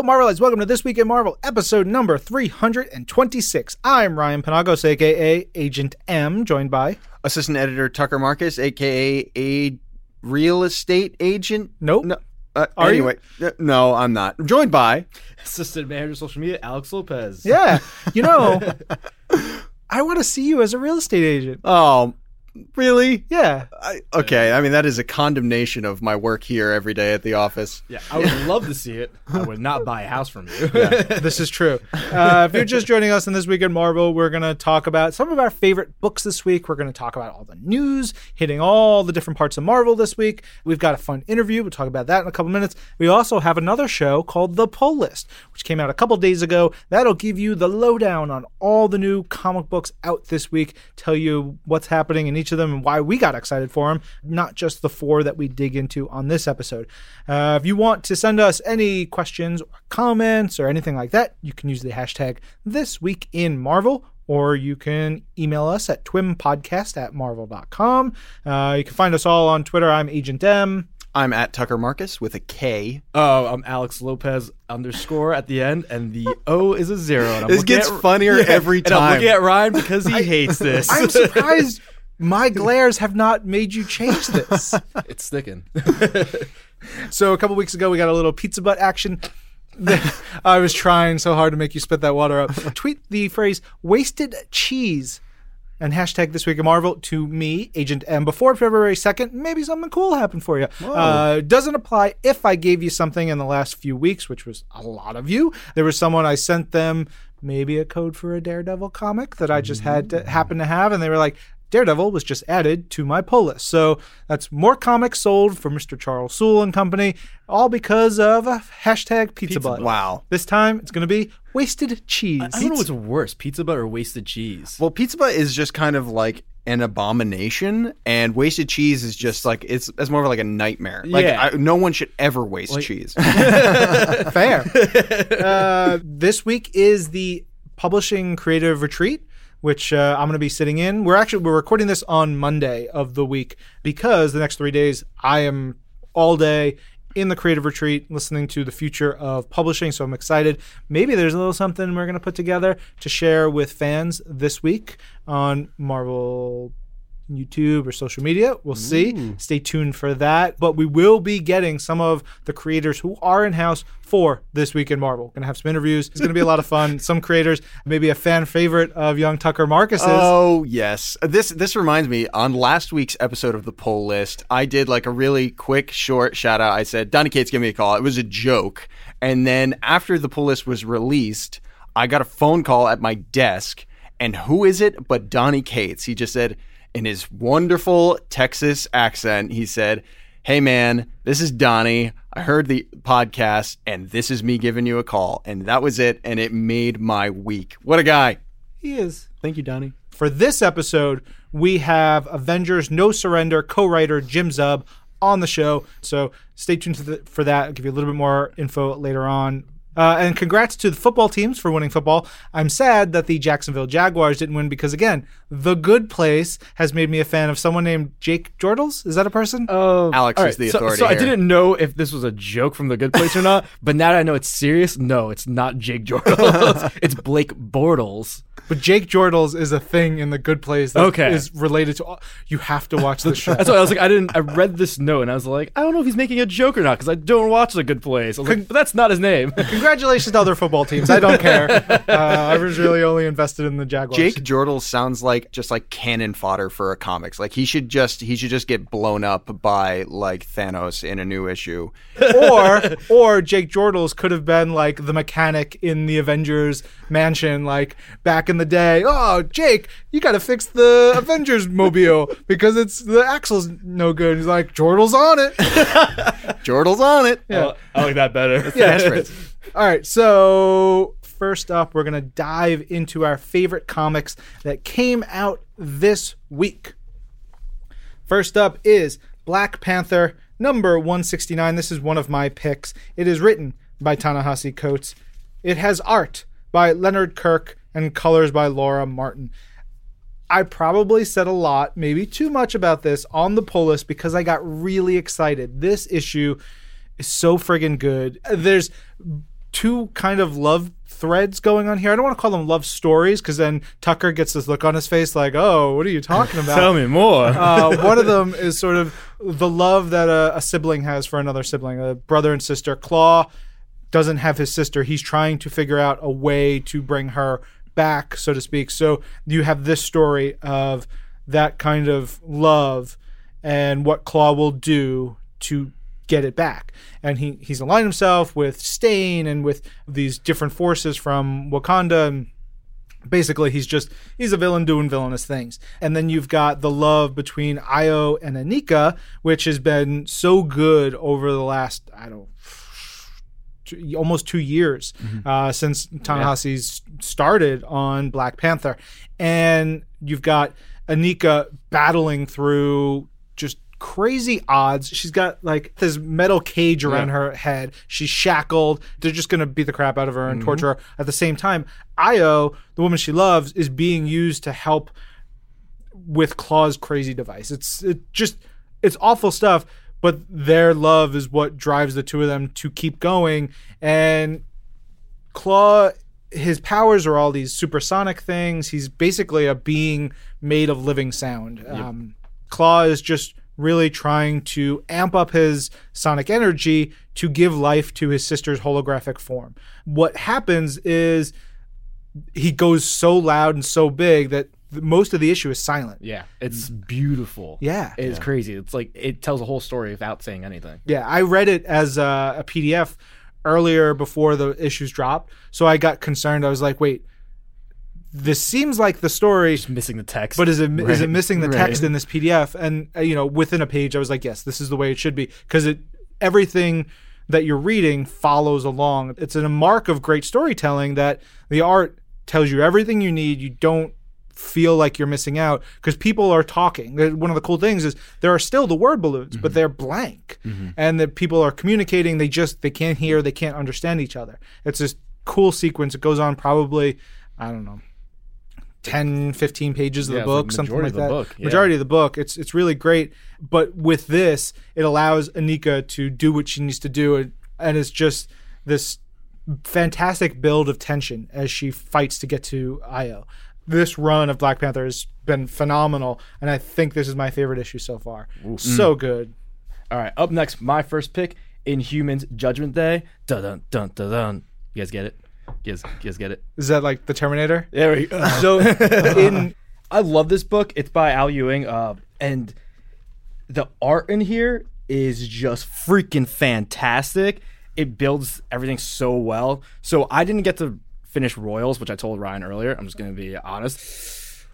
Hello, Marvelites. Welcome to This Week in Marvel, episode number 326. I'm Ryan Penagos, aka Agent M, joined by. Assistant Editor Tucker Marcus, aka a real estate agent. Nope. No. Uh, Are anyway, uh, no, I'm not. I'm joined by. Assistant Manager of Social Media, Alex Lopez. Yeah, you know, I want to see you as a real estate agent. Oh, really? Yeah. I, okay, I mean that is a condemnation of my work here every day at the office. Yeah, I would love to see it. I would not buy a house from you. this is true. Uh, if you're just joining us in this week in Marvel, we're going to talk about some of our favorite books this week. We're going to talk about all the news, hitting all the different parts of Marvel this week. We've got a fun interview. We'll talk about that in a couple minutes. We also have another show called The Pull List, which came out a couple days ago. That'll give you the lowdown on all the new comic books out this week, tell you what's happening in each of them and why we got excited for them, not just the four that we dig into on this episode. Uh, if you want to send us any questions or comments or anything like that, you can use the hashtag this week in Marvel. Or you can email us at twimpodcast at marvel.com. Uh, you can find us all on Twitter. I'm Agent M. I'm at Tucker Marcus with a K. Oh, I'm Alex Lopez underscore at the end, and the O is a zero. And I'm This gets at- funnier every And I'm time. looking at Ryan because he hates this. I'm surprised my glares have not made you change this. it's sticking. So a couple weeks ago, we got a little pizza butt action. I was trying so hard to make you spit that water up. Tweet the phrase "wasted cheese" and hashtag this week in Marvel to me, Agent M. Before February second, maybe something cool happened for you. Uh, doesn't apply if I gave you something in the last few weeks, which was a lot of you. There was someone I sent them maybe a code for a Daredevil comic that I just had to happen to have, and they were like. Daredevil was just added to my pull list. So that's more comics sold for Mr. Charles Soule and Company, all because of a hashtag pizza, butt. Wow. This time it's going to be wasted cheese. I don't know what's worse, pizza butt or wasted cheese. Well, pizza butt is just kind of like an abomination, and wasted cheese is just like it's it's more of like a nightmare. Like Yeah. I, no one should ever waste cheese. Fair. uh, this week is the publishing creative retreat, which uh, I'm going to be sitting in. We're actually we're recording this on Monday of the week because the next three days I am all day in the creative retreat listening to the future of publishing so i'm excited maybe there's a little something we're going to put together to share with fans this week on marvel YouTube or social media. We'll see. Mm. Stay tuned for that. But we will be getting some of the creators who are in house for this week in Marvel. To have some interviews. It's going to be a lot of fun. Some creators, maybe a fan favorite of young Tucker Marcus's. Oh yes, this this reminds me. On last week's episode of the pull list, I did like a really quick, short shout out. I said, "Donny Cates, give me a call." It was a joke, and then after the pull list was released, I got a phone call at my desk, and who is it but Donny Cates? He just said in his wonderful Texas accent, he said. Hey man, this is Donny. I heard the podcast and this is me giving you a call. And that was it. And it made my week. What a guy. he is. Thank you, Donny. For this episode, we have Avengers No Surrender co writer Jim Zub on the show. So stay tuned the, for that. I'll give you a little bit more info later on. Uh, and congrats to the football teams for winning football. I'm sad that the Jacksonville Jaguars didn't win because, again, the good place has made me a fan of someone named Jake Jortles. Is that a person? Oh, Alex all is the so- authority So, I here. didn't know if this was a joke from the Good Place or not, but now that I know it's serious, no, it's not Jake Jordan. it's Blake Bortles. But Jake Jortles is a thing in the good place that is Okay. related to. You have to watch the show. That's why I was like, I didn't. I read this note and I was like, I don't know if he's making a joke or not because I don't watch The Good Place. I was like, but that's not his name. Congratulations to other football teams. I don't care. Uh, I was really only invested in the Jaguars. Jake Jordal sounds like just like cannon fodder for a comics. Like he should just he should just get blown up by like Thanos in a new issue. or or Jake Jortles could have been like the mechanic in the Avengers mansion, like back in the day. Oh, Jake, you got to fix the Avengers mobile because it's the axle's no good. He's like Jortles on it. Jortle's on it. Yeah. I like that better. Yeah. Catchphrase. All right, so first up, we're going to dive into our favorite comics that came out this week. First up is Black Panther number 169. This is one of my picks. It is written by Ta-Nehisi Coates. It has art by Leonard Kirk and colors by Laura Martin. I probably said a lot, maybe too much about this on the pull list because I got really excited. This issue is so friggin' good. There's two kind of love threads going on here. I don't want to call them love stories because then Tucker gets this look on his face like, oh, what are you talking about? Tell me more. uh, one of them is sort of the love that a, a sibling has for another sibling, a brother and sister. Klaw doesn't have his sister. He's trying to figure out a way to bring her back, so to speak. So you have this story of that kind of love and what Klaw will do to get it back. And he he's aligned himself with Stain and with these different forces from Wakanda and basically he's just he's a villain doing villainous things. And then you've got the love between ayo and aneka which has been so good over the last i don't almost two years uh, since Ta-Nehisi's started on black panther. And you've got aneka battling through crazy odds she's got like this metal cage around her head she's shackled they're just going to beat the crap out of her and torture her at the same time ayo the woman she loves is being used to help with Klaw's crazy device. It's it just it's awful stuff, but their love is what drives the two of them to keep going. And Klaw, his powers are all these supersonic things. He's basically a being made of living sound. Um, Klaw is just really trying to amp up his sonic energy to give life to his sister's holographic form. What happens is he goes so loud and so big that most of the issue is silent. yeah, it's beautiful. Yeah. it's crazy. It's like it tells a whole story without saying anything. Yeah, I read it as a, a PDF earlier before the issues dropped, so I got concerned. I was like, "Wait, this seems like the story, is Missing the text, but is it is it Right, missing the right. text in this PDF?" And uh, you know, within a page, I was like, "Yes, this is the way it should be," because it everything that you're reading follows along. It's a mark of great storytelling that the art tells you everything you need. You don't feel like you're missing out because people are talking. One of the cool things is there are still the word balloons, but they're blank, and that people are communicating. They just they can't hear, they can't understand each other. It's this cool sequence. It goes on probably I don't know. 10 15 pages of Yeah, the book something like that book, yeah. majority of the book it's it's really great but with this it allows aneka to do what she needs to do and, and it's just this fantastic build of tension as she fights to get to ayo this run of black panther has been phenomenal and i think this is my favorite issue so far so mm. good All right, up next, my first pick, Inhumans Judgment Day. Dun dun dun dun dun. You guys get it? You guys, you guys get it? is that like the terminator There we go. So, in I love this book. It's by Al Ewing, uh, and the art in here is just freaking fantastic. It builds everything so well. So I didn't get to finish Royals, which I told Ryan earlier. I'm just gonna be honest.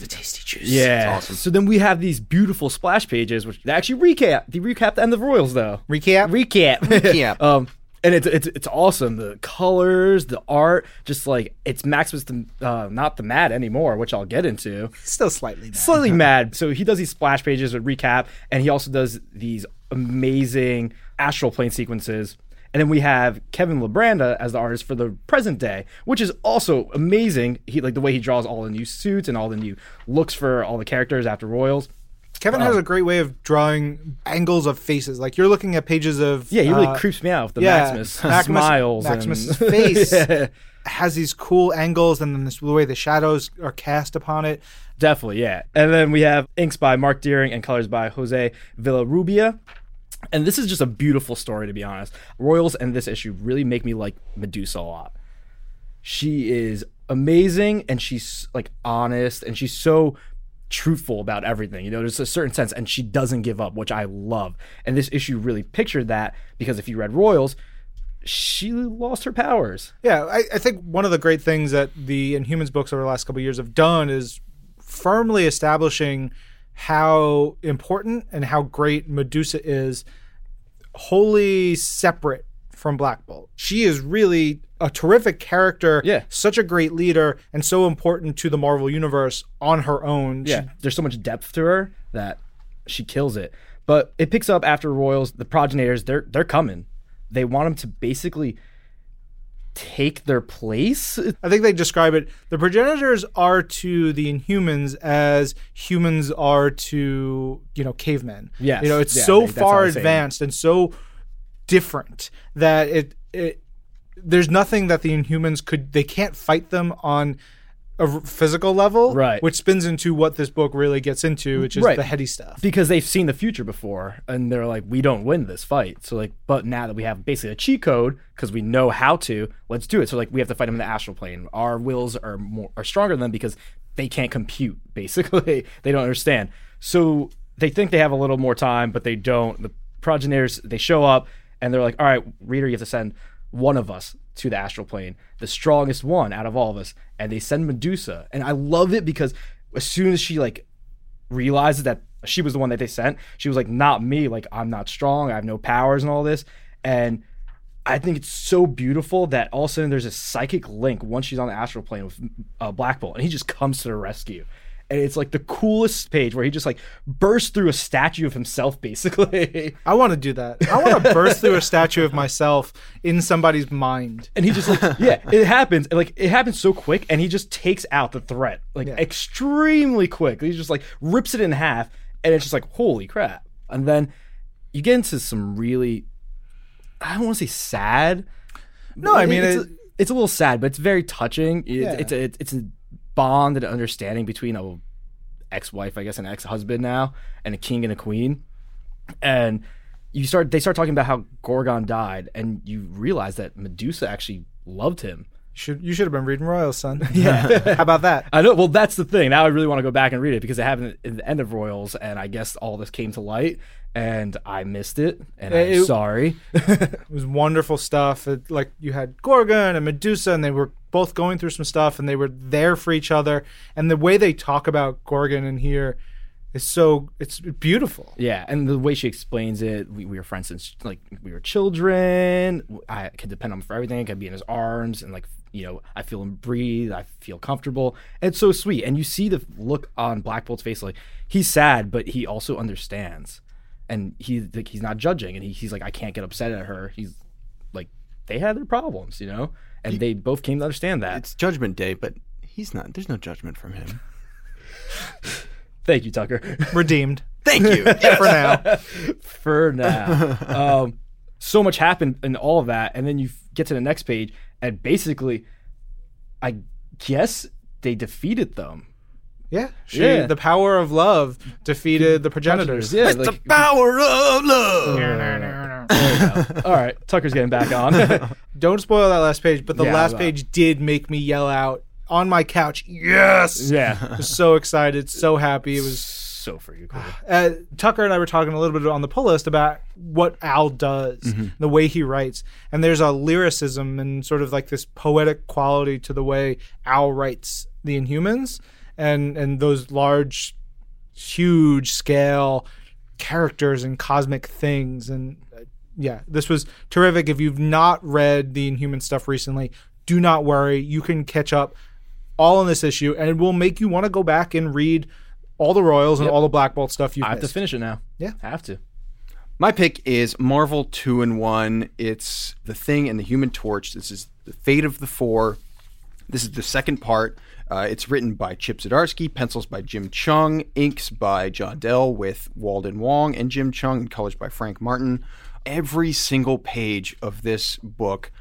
the tasty juice Yeah. So then we have these beautiful splash pages, which they actually recap. They recap the end of Royals, though. recap Recap. Recap. um, and it's it's it's awesome. The colors, the art, just like it's Maximus, the, uh, not the Mad anymore, which I'll get into. still slightly mad. Slightly mad. So he does these splash pages with recap, and he also does these amazing astral plane sequences. And then we have Kevin Libranda as the artist for the present day, which is also amazing. He like the way he draws all the new suits and all the new looks for all the characters after Royals. Kevin has a great way of drawing angles of faces. Like you're looking at pages of Yeah, he really uh, creeps me out with the yeah, Maximus, Maximus- smiles. and- face. Yeah, has these cool angles, and then this, the way the shadows are cast upon it. definitely, yeah. And then we have inks by Marc Deering and colors by Jose Villarrubia. And this is just a beautiful story, to be honest. Royals and this issue really make me like Medusa a lot. She is amazing and she's like honest and she's so truthful about everything. You know, there's a certain sense, and she doesn't give up, which I love. And this issue really pictured that because if you read Royals, she lost her powers. Yeah, I, I think one of the great things that the Inhumans books over the last couple years have done is firmly establishing how important and how great Medusa is, wholly separate from Black Bolt. She is really a terrific character, Yeah. such a great leader, and so important to the Marvel universe on her own. She- Yeah, there's so much depth to her that she kills it. But it picks up after Royals. The progenitors, they're they're coming. They want them to basically take their place. I think they describe it. The progenitors are to the Inhumans as humans are to you know cavemen. Yes. you know it's Yeah, so far they say it. advanced and so different that it it there's nothing that the Inhumans could they can't fight them on a physical level, Right. Which spins into what this book really gets into, which is Right. the heady stuff. because they've seen the future before and they're like we don't win this fight so like but now that we have basically a cheat code because we know how to let's do it so like we have to fight them in the astral plane our wills are more are stronger than them because they can't compute basically they don't understand so they think they have a little more time but they don't the progenitors they show up and they're like all right reader you have to send one of us to the astral plane the strongest one out of all of us and they send medusa and i love it because as soon as she like realizes that she was the one that they sent. She was like, not me. Like, I'm not strong. I have no powers and all this. And I think it's so beautiful that all of a sudden there's a psychic link once she's on the astral plane with uh, Black Bolt, and he just comes to the rescue. And it's like the coolest page where he just like bursts through a statue of himself, basically. I want to do that. I want to burst through a statue of myself in somebody's mind. and he just like yeah it happens and like it happens so quick and he just takes out the threat like Yeah. extremely quick he just like rips it in half and it's just like holy crap and then you get into some really i don't want to say sad No, I mean, it's, it- a, it's a little sad but it's very touching It- Yeah. it's a it's a bond and understanding between a ex-wife i guess an ex-husband now and a king and a queen and you start they start talking about how Gorgon died, and you realize that Medusa actually loved him. Should you should have been reading Royals, son? Yeah. How about that? I know. Well, that's the thing. Now I really want to go back and read it because it happened in the end of Royals, and I guess all this came to light, and I missed it, and I'm sorry. It was wonderful stuff. It, like you had Gorgon and Medusa, and they were both going through some stuff, and they were there for each other. And the way they talk about Gorgon in here is so it's beautiful. yeah, and the way she explains it, we, we were friends since like we were children. I could depend on him for everything. I could be in his arms, and like you know, I feel him breathe. I feel comfortable. And it's so sweet. And you see the look on Black Bolt's face, like he's sad, but he also understands, and he like he's not judging, and he, he's like, I can't get upset at her. He's like, they had their problems, you know, and they both came to understand that. It's Judgment Day, but he's not. There's no judgment from him. Thank you, Tucker. Redeemed Thank you. for now. for now. um, so much happened in all of that, and then you get to the next page, and basically, I guess they defeated them. Yeah, she, Yeah. the power of love defeated the progenitors. Yeah, the like, power of love. all right, Tucker's getting back on. Don't spoil that last page, but the Yeah, last page did make me yell out on my couch. Yes, yeah, so excited, so happy. It was so freaking cool. uh, Tucker and I were talking a little bit on the pull list about what Al does, the way he writes, and there's a lyricism and sort of like this poetic quality to the way Al writes the Inhumans, and and those large, huge scale characters and cosmic things, and uh, yeah, this was terrific. If you've not read the Inhuman stuff recently, do not worry, you can catch up all in this issue, and it will make you want to go back and read all the Royals and all the Black Bolt stuff you've I have to finish it now. Yeah. have to. My pick is Marvel Two-In-One. It's The Thing and the Human Torch. This is The Fate of the Four. This is the second part. Uh, it's written by Chip Zdarsky, pencils by Jim Cheung, inks by John Dell with Walden Wong and Jim Cheung, and colors by Frank Martin. Every single page of this book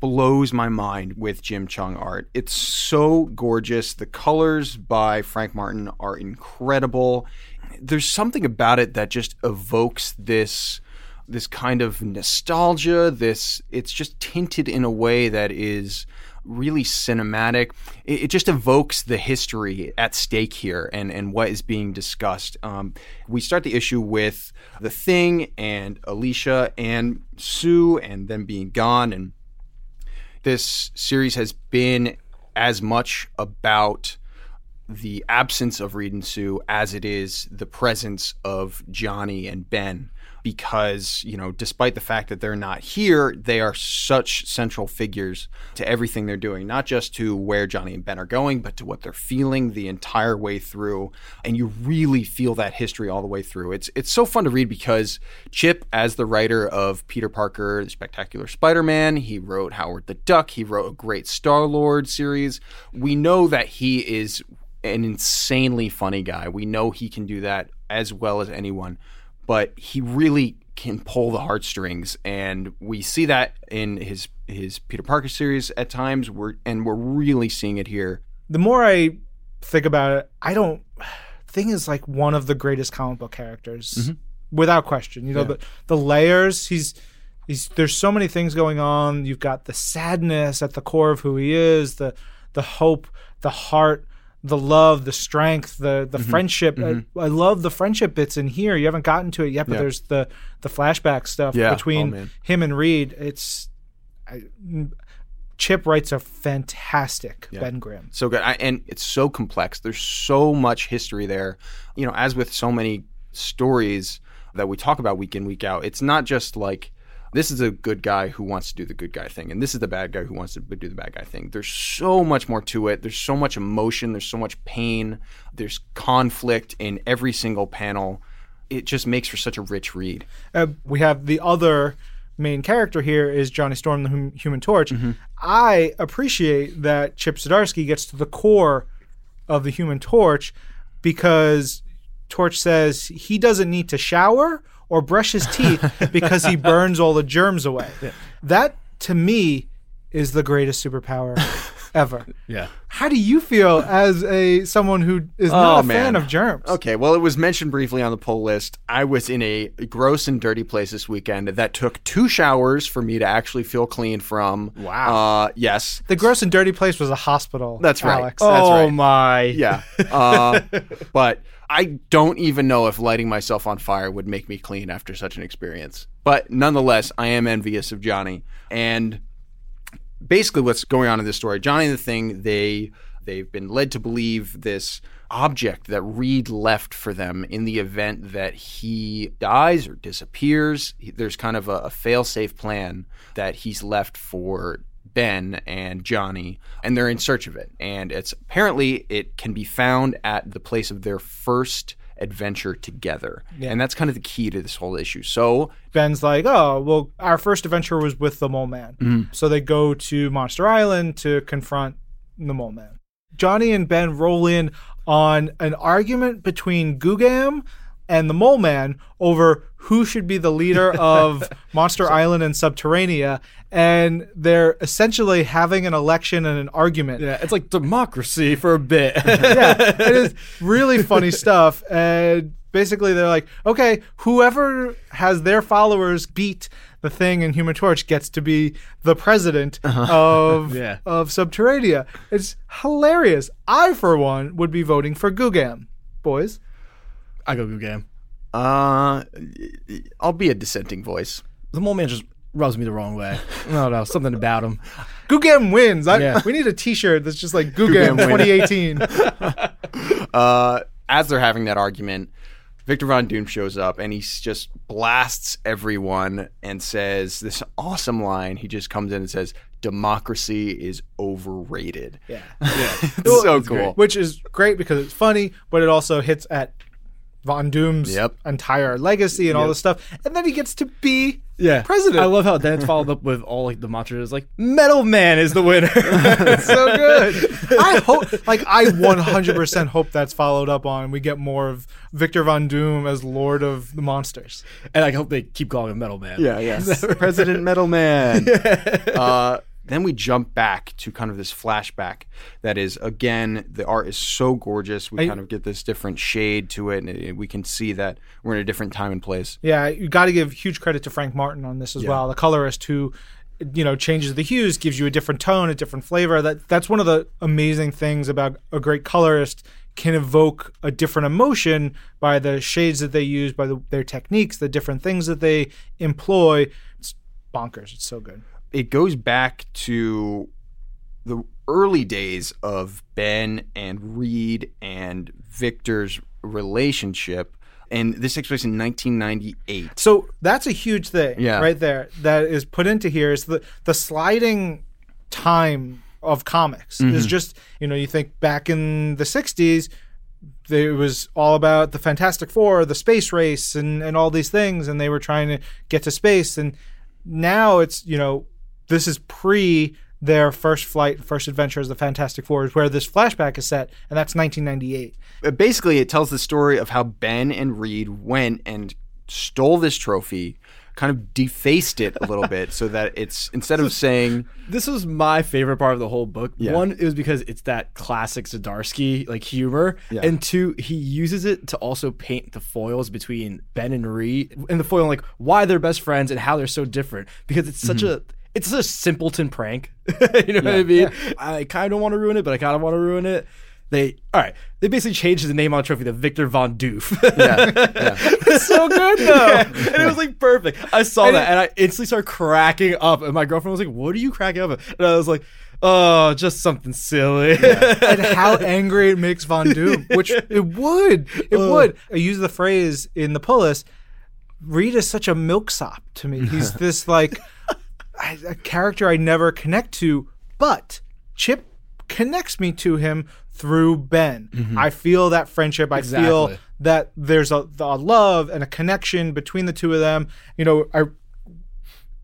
blows my mind with Jim Cheung art. It's so gorgeous. The colors by Frank Martin are incredible. There's something about it that just evokes this this kind of nostalgia, this it's just tinted in a way that is really cinematic. It, it just evokes the history at stake here and, and what is being discussed. Um, we start the issue with the thing and Alicia and Sue and them being gone and this series has been as much about the absence of Reed and Sue as it is the presence of Johnny and Ben. Because, you know, despite the fact that they're not here, they are such central figures to everything they're doing, not just to where Johnny and Ben are going, but to what they're feeling the entire way through. And you really feel that history all the way through. It's it's so fun to read because Chip, as the writer of Peter Parker, the Spectacular Spider-Man, he wrote Howard the Duck, he wrote a great Star-Lord series. We know that he is an insanely funny guy. We know he can do that as well as anyone, but he really can pull the heartstrings, and we see that in his his Peter Parker series at times. We're and we're really seeing it here. the more I think about it, I don't. Thing is like one of the greatest comic book characters, mm-hmm. without question. You know the the layers. He's he's there's so many things going on. You've got the sadness at the core of who he is, the the hope, the heart, the love, the strength, the the mm-hmm. friendship. I, mm-hmm. I love the friendship bits in here. You haven't gotten to it yet, but Yeah. there's the the flashback stuff Yeah. Oh, between man. him and Reed. It's I, Chip writes a fantastic Ben Grimm. so good I, and it's so complex there's so much history there you know as with so many stories that we talk about week in week out it's not just like this is a good guy who wants to do the good guy thing and this is the bad guy who wants to do the bad guy thing. There's so much more to it. There's so much emotion. There's so much pain. There's conflict in every single panel. It just makes for such a rich read. Uh, we have the other main character here is Johnny Storm, the hum- Human Torch. I appreciate that Chip Zdarsky gets to the core of the Human Torch because Torch says he doesn't need to shower or brush his teeth because he burns all the germs away. That to me is the greatest superpower ever. Yeah. How do you feel as a someone who is not Oh, a fan of germs? Okay, well, it was mentioned briefly on the pull list. I was in a gross and dirty place this weekend that took two showers for me to actually feel clean from. Wow. Uh, yes, The gross and dirty place was a hospital. That's right. Alex. Oh. That's right. my. yeah. Uh, but I don't even know if lighting myself on fire would make me clean after such an experience. But nonetheless, I am envious of Johnny. And basically, what's going on in this story, Johnny and the Thing, they they've been led to believe this object that Reed left for them in the event that he dies or disappears. There's kind of a, a fail-safe plan that he's left for Ben and Johnny, and they're in search of it. And it's apparently it can be found at the place of their first adventure together. And that's kind of the key to this whole issue. So Ben's like, oh, well, our first adventure was with the Mole Man. Mm-hmm. So they go to Monster Island to confront the Mole Man. Johnny and Ben roll in on an argument between Googam and the Mole Man over who should be the leader of Monster Island and Subterranea. And they're essentially having an election and an argument. Yeah, it's like democracy for a bit. yeah, it is really funny stuff. And basically, they're like, okay, whoever has their followers beat the thing in Human Torch gets to be the president uh-huh. of Yeah. of Subterranea. It's hilarious. I, for one, would be voting for Googam, boys. I go Googam. uh, I'll be a dissenting voice. The mole man just rubs me the wrong way. I don't know, something about him. Googam wins. I, Yeah. We need a T-shirt that's just like Googam, Googam wins. 2018. uh, as they're having that argument, Victor Von Doom shows up and he just blasts everyone and says this awesome line. He just comes in and says, "Democracy is overrated." yeah. it's so cool. which is great because it's funny, but it also hits at Von Doom's Yep. entire legacy and all this stuff. And then he gets to be Yeah. president. I love how then it's followed up with all like the mantras like Metal Man is the winner. it's so good. I hope, like, I 100% hope that's followed up on. We get more of Victor Von Doom as Lord of the Monsters. and I hope they keep calling him Metal Man. Yeah, yes. President Metal Man. uh, then we jump back to kind of this flashback that is, again, the art is so gorgeous. We I- kind of get this different shade to it, and it- we can see that we're in a different time and place. Yeah, you got to give huge credit to Frank Martin on this as well, the colorist who, you know, changes the hues, gives you a different tone, a different flavor. That that's one of the amazing things about a great colorist can evoke a different emotion by the shades that they use, by the, their techniques, the different things that they employ. It's bonkers. It's so good. It goes back to the early days of Ben and Reed and Victor's relationship. and this takes place in 1998. So that's a huge thing, Yeah. right there. That is put into here is the the sliding time of comics is Mm-hmm. just you know you think back in the '60s, it was all about the Fantastic Four, the space race, and and all these things, and they were trying to get to space, and now it's you know this is pre their first flight, first adventure as the Fantastic Four, is where this flashback is set, and that's 1998. Uh, basically, it tells the story of how Ben and Reed went and stole this trophy, kind of defaced it a little bit, so that it's instead of saying This was my favorite part of the whole book. Yeah. One, it was because it's that classic Zdarsky like humor, Yeah. and two, he uses it to also paint the foils between Ben and Reed, and the foil like why they're best friends and how they're so different. Because it's such mm-hmm. a it's a simpleton prank. you know what I mean? I kind of want to ruin it, but I kind of want to ruin it. They all right. They basically changed the name on the trophy to Victor Von Doof. yeah, It's so good though. and it was like perfect. I saw that and I instantly started cracking up. And my girlfriend was like, What are you cracking up at? And I was like, Oh, just something silly. and how angry it makes Von Doof, which it would. It would. I use the phrase in the pull list. Reed is such a milksop to me. He's this like a character I never connect to, but Chip connects me to him through Ben. Mm-hmm. I feel that friendship. I feel that there's a, a love and a connection between the two of them. You know, I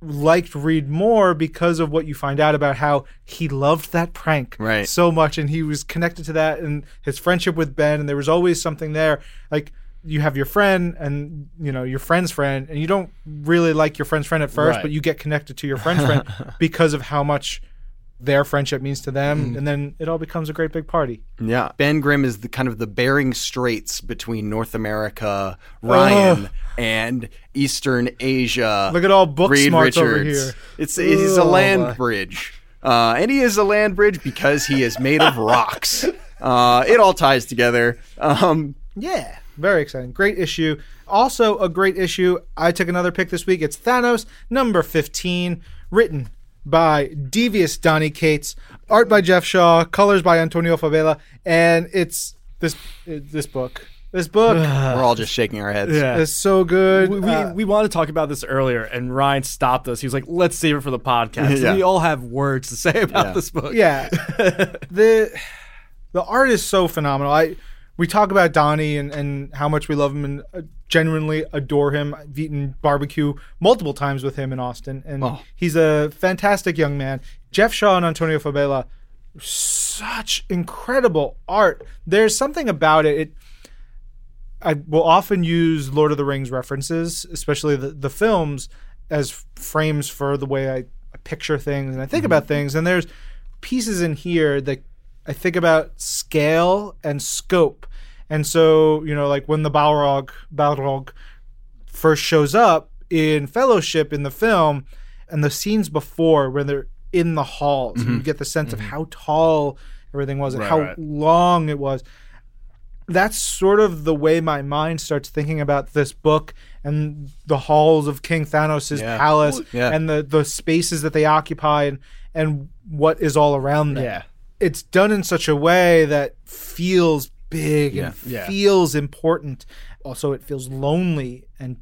liked Reed more because of what you find out about how he loved that prank Right. so much and he was connected to that and his friendship with Ben and there was always something there like you have your friend and you know your friend's friend and you don't really like your friend's friend at first Right. but you get connected to your friend's friend because of how much their friendship means to them Mm. and then it all becomes a great big party yeah. Ben Grimm is the kind of the Bering Straits between North America, Ryan, and Eastern Asia. Look at all book Reed smarts over Richards. here. It's he's a Oh, land bridge, uh, and he is a land bridge because he is made of rocks. Uh, it all ties together. Um, Yeah, very exciting. Great issue. Also, a great issue. I took another pick this week. It's Thanos, number 15, written by Devious Donny Cates, art by Geoff Shaw, colors by Antonio Fabela, and it's this this book. This book we're all just shaking our heads. Yeah. It's so good. We, we, Uh, we wanted to talk about this earlier, and Ryan stopped us. He was like, "Let's save it for the podcast." Yeah. We all have words to say about Yeah. this book. yeah the the art is so phenomenal i we talk about donny and, and how much we love him and uh, genuinely adore him i've eaten barbecue multiple times with him in austin and Oh. he's a fantastic young man geoff shaw and antonio fabela such incredible art there's something about it, it I will often use Lord of the Rings references, especially the, the films, as frames for the way I, I picture things and I think about things. And there's pieces in here that I think about scale and scope. And so, you know, like when the Balrog, Balrog first shows up in Fellowship in the film, and the scenes before when they're in the halls, and you mm-hmm. get the sense of mm-hmm. how tall everything was and Right, how right. long it was that's sort of the way my mind starts thinking about this book and the halls of King Thanos' Yeah. palace Yeah. and the, the spaces that they occupy and, and what is all around them. Yeah. It's done in such a way that feels big and Yeah. feels important. Also, it feels lonely and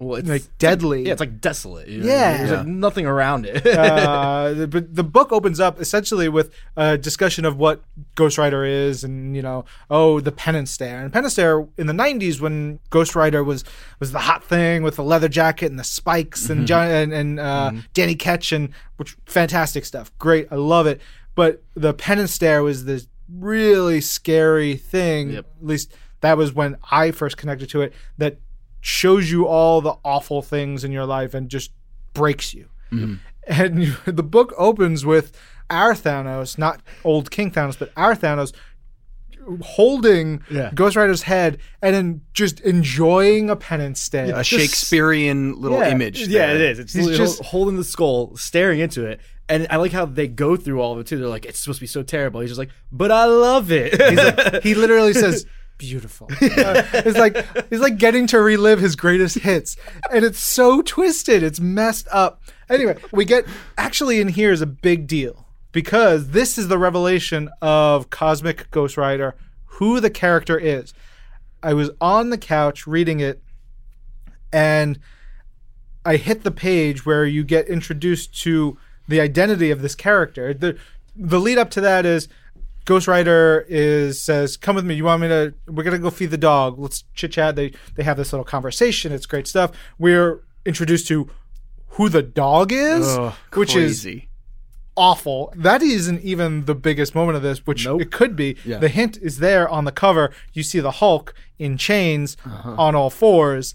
Well, it's like deadly. yeah, it's like desolate. you know? Yeah. There's like nothing around it. uh, but the book opens up essentially with a discussion of what Ghost Rider is, and you know, oh, the penance stare. And penance stare in the '90s, when Ghost Rider was was the hot thing with the leather jacket and the spikes, and John and, and uh, Danny Ketch, and which fantastic stuff. Great, I love it. But the penance stare was this really scary thing. Yep. At least that was when I first connected to it. That shows you all the awful things in your life and just breaks you. Mm-hmm. And you, the book opens with our Thanos, not old King Thanos, but our Thanos holding Yeah. Ghost Rider's head and then just enjoying a penance stare. A Just- Shakespearean little Yeah. image. yeah, it is. It's He's literally just- just holding the skull, staring into it. And I like how they go through all of it too. They're like, it's supposed to be so terrible. He's just like, but I love it. He's like, he literally says, "Beautiful." Uh, it's like he's like getting to relive his greatest hits, and it's so twisted. It's messed up. Anyway, we get actually in here is a big deal because this is the revelation of Cosmic Ghost Rider, who the character is. I was on the couch reading it, and I hit the page where you get introduced to the identity of this character. The the lead up to that is Ghost Rider is says, "Come with me. You want me to? We're gonna go feed the dog. Let's chit chat." They they have this little conversation. It's great stuff. We're introduced to who the dog is, Ugh, which is awful. That isn't even the biggest moment of this, which Nope. it could be. Yeah. The hint is there on the cover. You see the Hulk in chains Uh-huh. on all fours,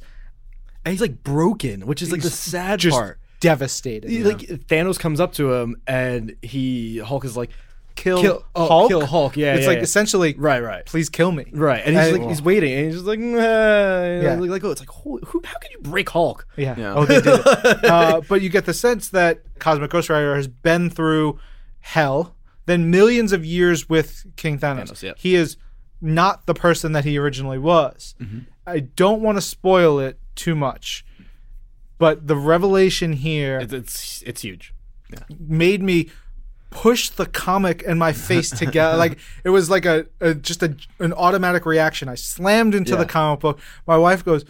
and he's like broken, which is like the sad part. Devastated. He- Like Thanos comes up to him, and he Hulk is like, kill, kill oh, Hulk. kill Hulk. Yeah, it's yeah, like yeah. essentially, right, right, please kill me. right. And he's And- like, he's waiting, and he's just like, nah, yeah. Yeah. like, like, oh, it's like, who, who, how can you break Hulk? Yeah. Yeah. Oh, they did it. uh, but you get the sense that Cosmic Ghost Rider has been through hell, then millions of years with King Thanos. Thanos, yeah. He is not the person that he originally was. Mm-hmm. I don't want to spoil it too much, but the revelation here It's it's, it's huge. made me push the comic and my face together. Like it was like a, a just a, an automatic reaction. I slammed into the comic book. My wife goes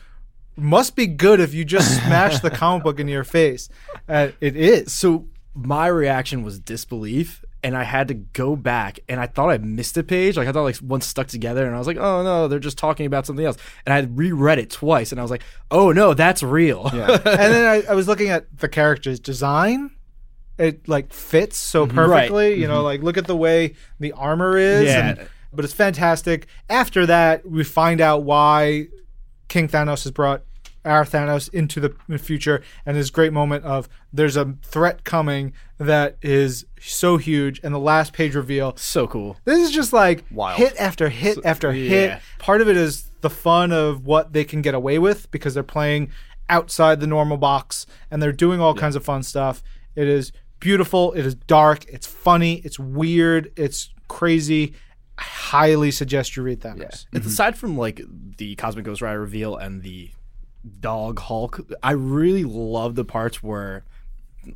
must be good if you just smash the comic book into your face. Uh, it is. So my reaction was disbelief, and I had to go back, and I thought I missed a page. Like I thought like one stuck together, and I was like, oh no, they're just talking about something else. And I reread it twice, and I was like, oh no, that's real. Yeah. and then I, I was looking at the character's design it like fits so Mm-hmm. Right. perfectly you know like look at the way the armor is Yeah. and- but it's fantastic after that we find out why king thanos has brought our thanos into the future and this great moment of there's a threat coming that is so huge and the last page reveal so cool. this is just like Wild. hit after hit after yeah. hit. Part of it is the fun of what they can get away with because they're playing outside the normal box and they're doing all kinds of fun stuff. It is beautiful. It is dark. It's funny. It's weird. It's crazy. I highly suggest you read Thanos. It's aside from like the Cosmic Ghost Rider reveal and the dog Hulk, I really love the parts where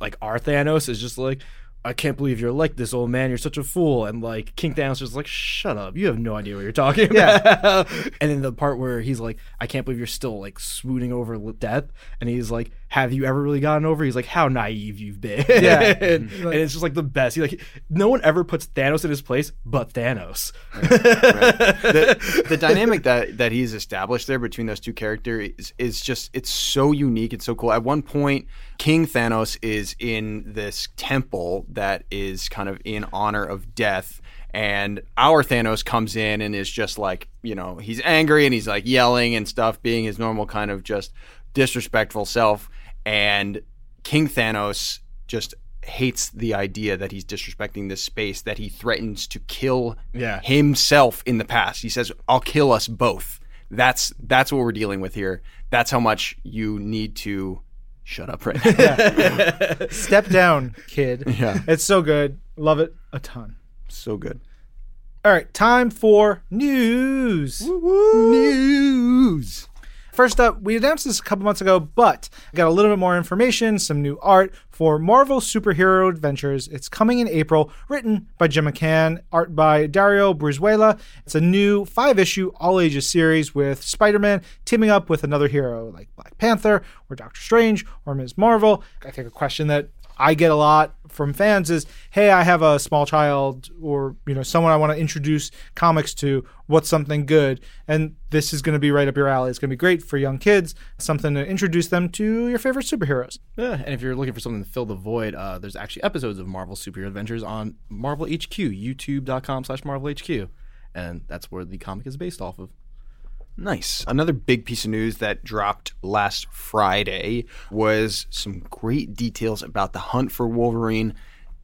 like our Thanos is just like, I can't believe you're like this, old man. You're such a fool. And like King Thanos is like, shut up. You have no idea what you're talking Yeah. about. and then the part where he's like, I can't believe you're still like swooning over death. And he's like, Have you ever really gotten over? He's like, How naive you've been. Yeah. and, and it's just like the best. He like no one ever puts Thanos in his place but Thanos. the, the dynamic that that he's established there between those two characters is, is just it's so unique and so cool. At one point, King Thanos is in this temple that is kind of in honor of death. And our Thanos comes in and is just like, you know, he's angry and he's like yelling and stuff, being his normal kind of just disrespectful self. And King Thanos just hates the idea that he's disrespecting this space, that he threatens to kill Yeah. himself in the past. He says, "I'll kill us both." That's that's what we're dealing with here. That's how much you need to shut up right now. Step down, kid. Yeah. It's so good. Love it a ton. so good. All right, time for news. News. First up, we announced this a couple months ago, but I got a little bit more information, some new art for Marvel Superhero Adventures. It's coming in April, written by Jim McCann, art by Dario Brizuela. It's a new five issue, all ages series with Spider Man teaming up with another hero like Black Panther or Doctor Strange or Ms. Marvel. I think a question that I get a lot from fans is, "Hey, I have a small child or you know someone I want to introduce comics to. What's something good?" And this is going to be right up your alley. It's going to be great for young kids. Something to introduce them to your favorite superheroes. Yeah, and if you're looking for something to fill the void, uh, there's actually episodes of Marvel Superhero Adventures on Marvel HQ, youtube.com slash Marvel HQ. And that's where the comic is based off of. Nice. Another big piece of news that dropped last Friday was some great details about the hunt for Wolverine.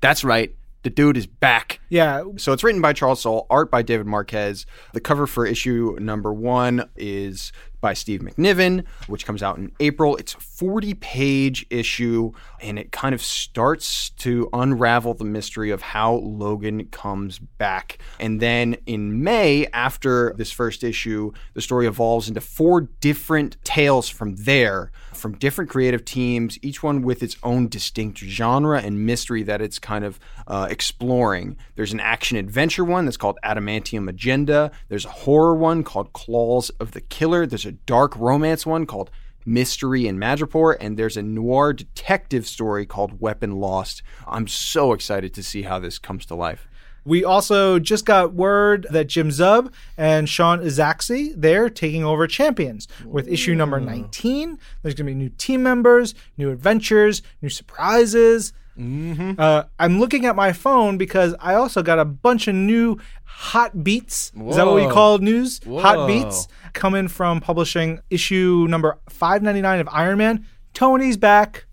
That's right. The dude is back. Yeah, So it's written by Charles Soule, art by David Marquez. The cover for issue number one is by Steve McNiven, which comes out in April. It's a 40 page issue, and it kind of starts to unravel the mystery of how Logan comes back. And then in May, after this first issue, the story evolves into four different tales from there, from different creative teams, each one with its own distinct genre and mystery that it's kind of uh, exploring. There's an action adventure one that's called Adamantium Agenda. There's a horror one called Claws of the Killer. There's a dark romance one called Mystery in Madripoor, and there's a noir detective story called Weapon Lost. I'm so excited to see how this comes to life. We also just got word that Jim Zub and Sean Izaakse, they're taking over Champions with issue number 19. There's going to be new team members, new adventures, new surprises. Uh, I'm looking at my phone because I also got a bunch of new hot beats. Is that what we call news? Hot beats coming from publishing issue number 599 of Iron Man. Tony's back.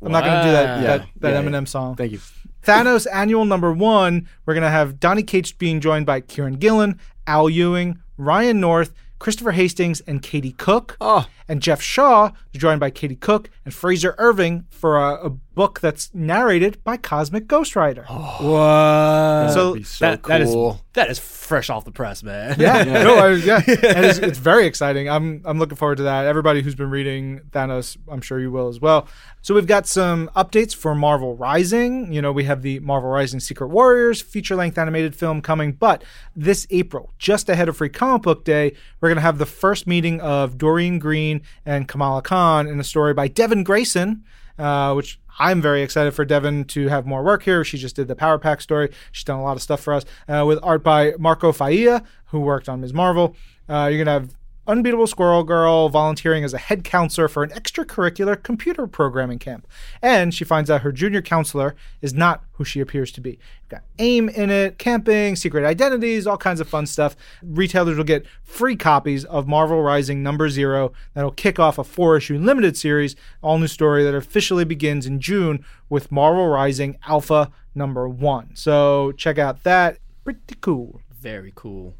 I'm not going to do that, Wow. that, that Yeah, yeah. Eminem song. Thank you. Thanos Annual Number One, we're gonna have Donny Cates being joined by Kieron Gillen, Al Ewing, Ryan North, Christopher Hastings, and Katie Cook. Oh. And Geoff Shaw joined by Katie Cook and Frazer Irving for a, a book that's narrated by Cosmic Ghost Rider. What? So That'd be so that, that is cool. that is fresh off the press, man. Yeah, no, I, yeah, and it's, it's very exciting. I'm I'm looking forward to that. Everybody who's been reading Thanos, I'm sure you will as well. So we've got some updates for Marvel Rising. You know, we have the Marvel Rising Secret Warriors feature length animated film coming, but this April, just ahead of Free Comic Book Day, we're gonna have the first meeting of Doreen Green and Kamala Khan in a story by Devin Grayson, uh, which I'm very excited for Devin to have more work here. She just did the Power Pack story. She's done a lot of stuff for us uh, with art by Marco Failla, who worked on Ms. Marvel. Uh, you're going to have Unbeatable Squirrel Girl volunteering as a head counselor for an extracurricular computer programming camp. And she finds out her junior counselor is not who she appears to be. You've got AIM in it, camping, secret identities, all kinds of fun stuff. Retailers will get free copies of Marvel Rising number zero that'll kick off a four issue limited series, all new story that officially begins in June with Marvel Rising Alpha number one. So check out that. Pretty cool. Very cool.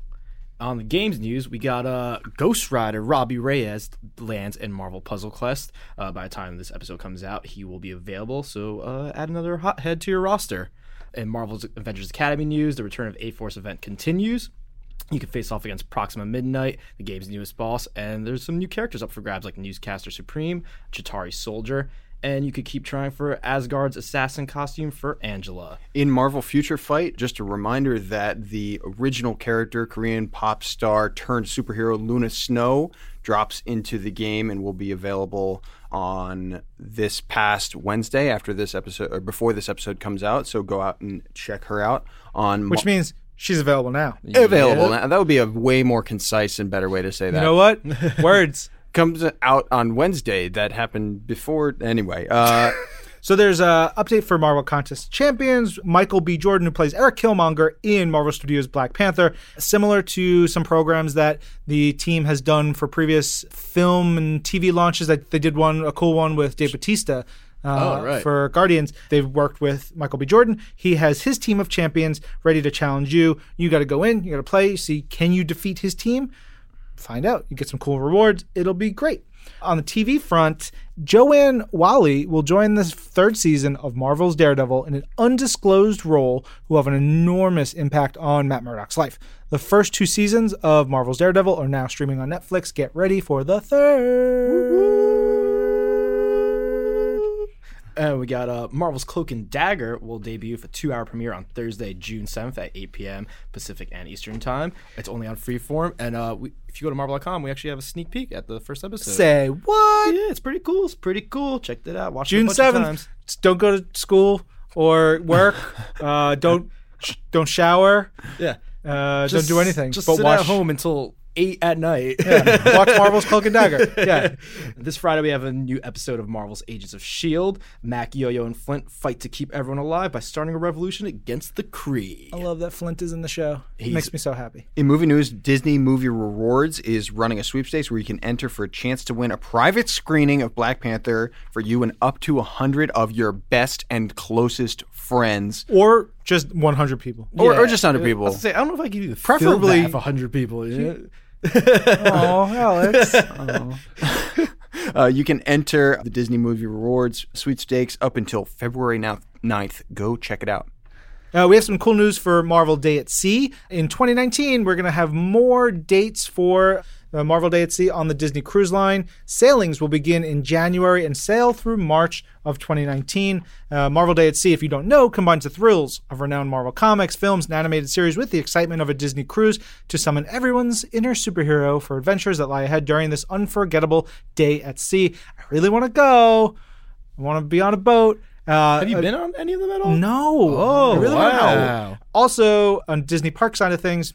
On the games news, we got uh, Ghost Rider Robbie Reyes lands in Marvel Puzzle Quest. Uh, by the time this episode comes out, he will be available. So uh, add another hothead to your roster. In Marvel's Avengers Academy news, the return of A Force event continues. You can face off against Proxima Midnight, the game's newest boss, and there's some new characters up for grabs like Newscaster Supreme, Chitauri Soldier, and you could keep trying for Asgard's assassin costume for Angela. In Marvel Future Fight, just a reminder that the original character, Korean pop star turned superhero Luna Snow, drops into the game and will be available on this past Wednesday after this episode or before this episode comes out. So go out and check her out on Which means she's available now. You available now. That would be a way more concise and better way to say that. You know what? Words. Comes out on Wednesday. That happened before anyway. Uh, So there's a update for Marvel Contest Champions. Michael B. Jordan, who plays Erik Killmonger in Marvel Studios' Black Panther, similar to some programs that the team has done for previous film and TV launches. That they did one, a cool one with Dave Batista. Uh, Oh, right. For Guardians, they've worked with Michael B. Jordan. He has his team of champions ready to challenge you. You got to go in, you got to play, see can you defeat his team find out. You get some cool rewards. It'll be great. On the TV front, Joanne Whalley will join this third season of Marvel's Daredevil in an undisclosed role who have an enormous impact on Matt Murdock's life. The first two seasons of Marvel's Daredevil are now streaming on Netflix. Get ready for the third. And we got uh, Marvel's Cloak and Dagger will debut for two hour premiere on Thursday, June 7th at 8 p.m. Pacific and Eastern Time. It's only on Freeform. And uh, we, if you go to Marvel.com, we actually have a sneak peek at the first episode. Say what? Yeah, it's pretty cool. It's pretty cool. Check it out. Watch it June seventh. times. Don't go to school or work. uh, don't don't shower. Yeah. Uh, don't do anything. Just but sit watch at home until 8 at night. Yeah, watch Marvel's Cloak and Dagger. Yeah. This Friday, we have a new episode of Marvel's Agents of S.H.I.E.L.D. Mac, Yo Yo, and Flint fight to keep everyone alive by starting a revolution against the Kree. I love that Flint is in the show. It makes me so happy. In movie news, Disney Movie Rewards is running a sweepstakes where you can enter for a chance to win a private screening of Black Panther for you and up to 100 of your best and closest friends. Or just 100 people. Or, or just 100 I people. was say, I don't know if I give you the Preferably- preferably 100 people. Yeah. Oh, Alex. Uh, you can enter the Disney Movie Rewards sweepstakes up until February 9th. Go check it out. Uh, we have some cool news for Marvel Day at Sea. In 2019, we're going to have more dates for uh, Marvel Day at Sea on the Disney Cruise Line. Sailings will begin in January and sail through March of 2019. Uh, Marvel Day at Sea, if you don't know, combines the thrills of renowned Marvel comics, films, and animated series with the excitement of a Disney cruise to summon everyone's inner superhero for adventures that lie ahead during this unforgettable day at sea. I really want to go. I want to be on a boat. Uh, Have you been on any of them at all? no. Oh, I really wow. Also, on Disney Park side of things,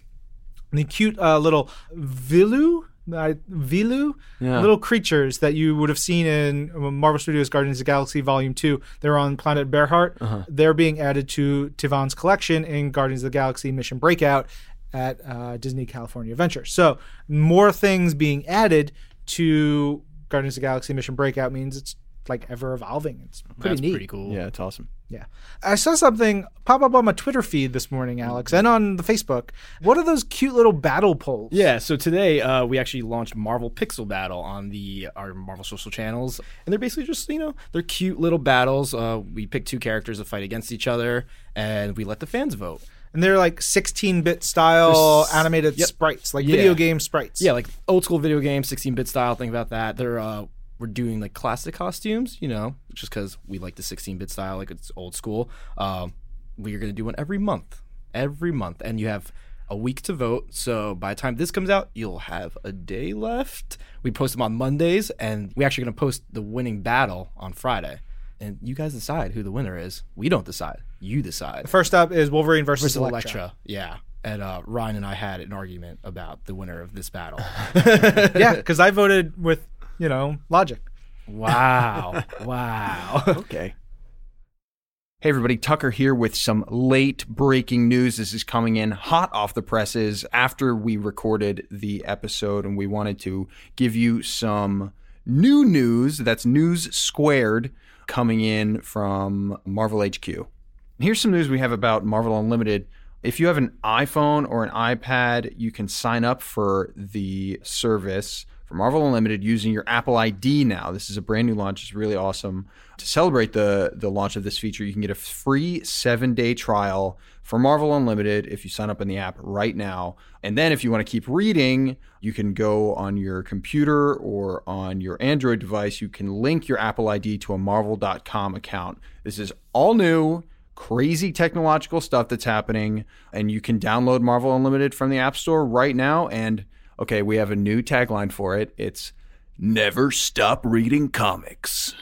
the cute uh, little Vilu, uh, Vilu, Yeah. little creatures that you would have seen in uh, Marvel Studios Guardians of the Galaxy Volume 2. They're on Planet Berhert. Uh-huh. They're being added to Tivan's collection in Guardians of the Galaxy Mission Breakout at uh, Disney California Adventure. So, more things being added to Guardians of the Galaxy Mission Breakout means it's like ever evolving. It's pretty That's neat. pretty cool. Yeah, it's awesome. Yeah. I saw something pop up on my Twitter feed this morning, Alex, and on the Facebook. What are those cute little battle polls? Yeah, so today uh, we actually launched Marvel Pixel Battle on the our Marvel social channels, and they're basically just you know they're cute little battles. Uh, we pick two characters to fight against each other, and we let the fans vote. And they're like 16 bit style There's- animated yep. sprites, like Yeah. video game sprites. Yeah, like old school video game, 16-bit style. Think about that. They're uh, we're doing like classic costumes, you know, just because we like the 16-bit style, like it's old school. Um, we're gonna do one every month, every month, and you have a week to vote. So by the time this comes out, you'll have a day left. We post them on Mondays, and we're actually gonna post the winning battle on Friday. And you guys decide who the winner is. We don't decide. You decide. First up is Wolverine versus, Versus Elektra. Elektra. Yeah. And uh, Ryan and I had an argument about the winner of this battle. yeah, because I voted with, you know, logic. Wow. wow. Okay. Hey everybody, Tucker here with some late breaking news. This is coming in hot off the presses after we recorded the episode and we wanted to give you some new news that's news squared coming in from Marvel HQ. Here's some news we have about Marvel Unlimited. If you have an iPhone or an iPad, you can sign up for the service for Marvel Unlimited using your Apple ID now. This is a brand new launch. It's really awesome. To celebrate the, the launch of this feature, you can get a free seven day trial for Marvel Unlimited if you sign up in the app right now. And then if you want to keep reading, you can go on your computer or on your Android device. You can link your Apple ID to a Marvel.com account. This is all new crazy technological stuff that's happening and you can download Marvel Unlimited from the App Store right now and okay, we have a new tagline for it. It's never stop reading comics.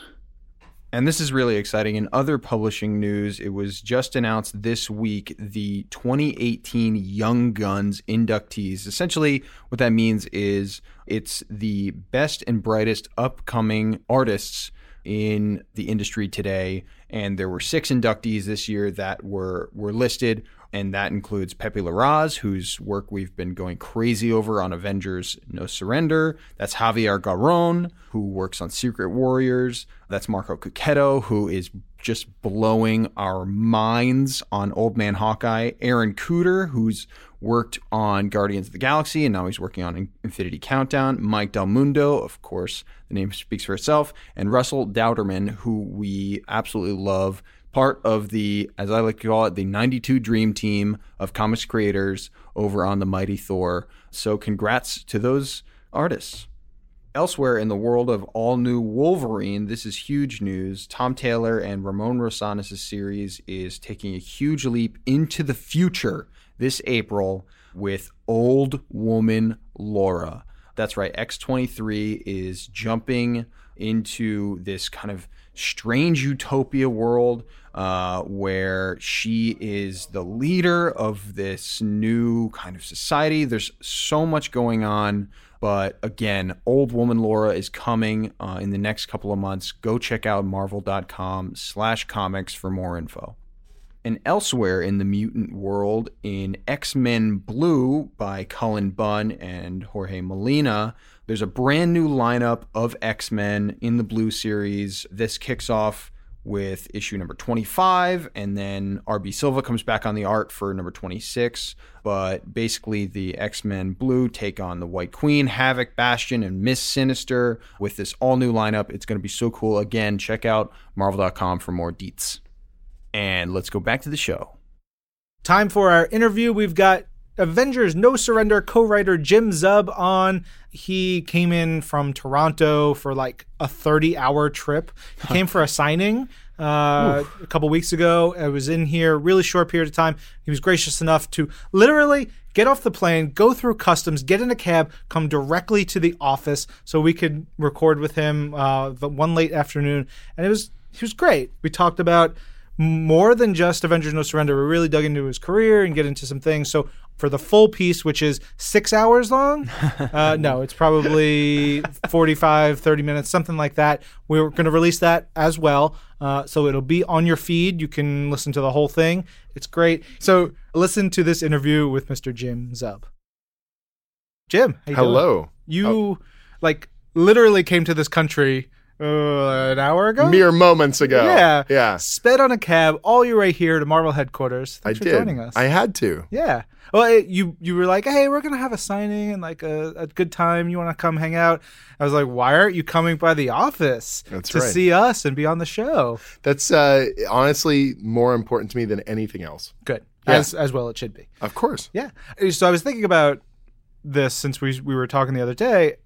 And this is really exciting. In other publishing news, it was just announced this week the 2018 Young Guns inductees. Essentially, what that means is it's the best and brightest upcoming artists in the industry today. And there were six inductees this year that were were listed, and that includes Pepe Larraz, whose work we've been going crazy over on Avengers No Surrender. That's Javier Garron, who works on Secret Warriors. That's Marco Checchetto, who is just blowing our minds on Old Man Hawkeye. Aaron Kuder, who's worked on Guardians of the Galaxy and now he's working on Infinity Countdown. Mike Del Mundo, of course, the name speaks for itself. And Russell Dauterman, who we absolutely love. Part of the, as I like to call it, the 92 Dream Team of comics creators over on the Mighty Thor. So congrats to those artists. Elsewhere in the world of all new Wolverine, this is huge news. Tom Taylor and Ramon Rosanas' series is taking a huge leap into the future this April with Old Woman Laura. That's right, X23 is jumping into this kind of strange utopia world uh, where she is the leader of this new kind of society. There's so much going on. But again, Old Woman Laura is coming uh, in the next couple of months. Go check out marvel.com slash comics for more info. And elsewhere in the mutant world, in X Men Blue by Cullen Bunn and Jorge Molina, there's a brand new lineup of X Men in the Blue series. This kicks off with issue number 25, and then RB Silva comes back on the art for number 26. But basically, the X Men Blue take on the White Queen, Havoc, Bastion, and Miss Sinister with this all new lineup. It's going to be so cool. Again, check out marvel.com for more deets. And let's go back to the show. Time for our interview. We've got Avengers No Surrender co writer Jim Zub on. He came in from Toronto for like a 30 hour trip. He came for a signing uh, a couple weeks ago. I was in here, really short period of time. He was gracious enough to literally get off the plane, go through customs, get in a cab, come directly to the office so we could record with him uh, the one late afternoon. And it was he was great. We talked about more than just Avengers No Surrender. We really dug into his career and get into some things. So for the full piece, which is six hours long, uh, no, it's probably 45, 30 minutes, something like that. We're going to release that as well. Uh, so it'll be on your feed. You can listen to the whole thing. It's great. So listen to this interview with Mr. Jim Zub. Jim, how you doing? Hello. You like literally came to this country uh, an hour ago. Mere moments ago. Yeah. Yeah. Sped on a cab all your way here to Marvel headquarters. I Thanks for did. joining us. I had to. yeah. Well, it, you you were like, hey, we're gonna have a signing and like a, a good time. You want to come hang out? I was like, why aren't you coming by the office That's to right. see us and be on the show? That's uh, honestly more important to me than anything else. Good, Yeah. as as well it should be. Of course. Yeah. So I was thinking about this since we we were talking the other day.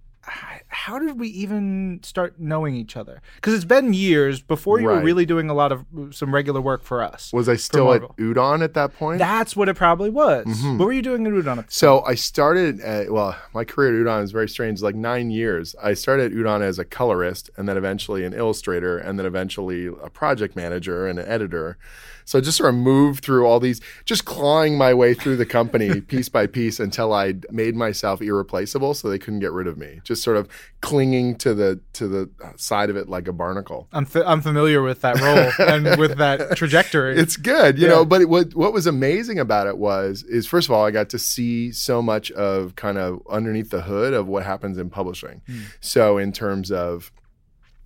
How did we even start knowing each other? Because it's been years before you were really doing a lot of some regular work for us. Was I still at Udon at that point? That's what it probably was. Mm-hmm. What were you doing at Udon? at the So I started at, well, my career at Udon is very strange, like nine years. I started at Udon as a colorist and then eventually an illustrator and then eventually a project manager and an editor. So I just sort of moved through all these, just clawing my way through the company piece by piece until I made myself irreplaceable so they couldn't get rid of me. Just sort of clinging to the to the side of it like a barnacle. I'm f- I'm familiar with that role and with that trajectory. It's good, you Yeah. know. But it, what what was amazing about it was is first of all, I got to see so much of kind of underneath the hood of what happens in publishing. Hmm. So in terms of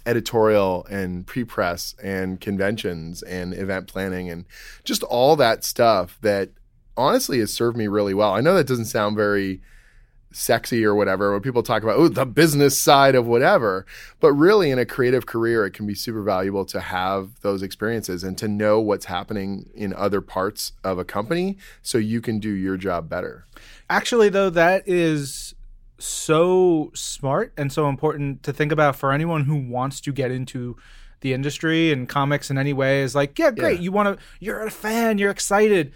editorial and pre-press and conventions and event planning and just all that stuff that honestly has served me really well. I know that doesn't sound very sexy or whatever when people talk about oh the business side of whatever but really in a creative career it can be super valuable to have those experiences and to know what's happening in other parts of a company so you can do your job better Actually, though, that is so smart and so important to think about for anyone who wants to get into the industry and comics in any way. Is like, yeah, great. Yeah. You want to, you're a fan, you're excited,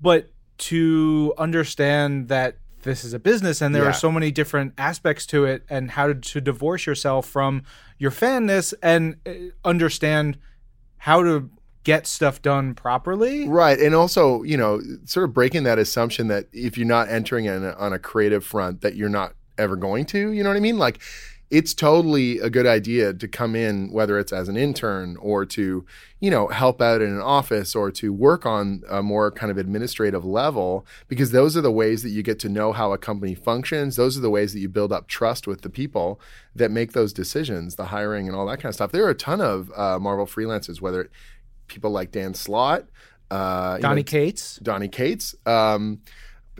but to understand that this is a business and there Yeah. are so many different aspects to it and how to, to divorce yourself from your fanness and uh, understand how to get stuff done properly. Right. And also, you know, sort of breaking that assumption that if you're not entering in on a creative front, that you're not ever going to, you know what I mean? Like, it's totally a good idea to come in, whether it's as an intern or to, you know, help out in an office or to work on a more kind of administrative level, because those are the ways that you get to know how a company functions. Those are the ways that you build up trust with the people that make those decisions, the hiring and all that kind of stuff. There are a ton of uh, Marvel freelancers, whether it, people like Dan Slott, uh, you know, Donny Cates. Donny Cates. Um,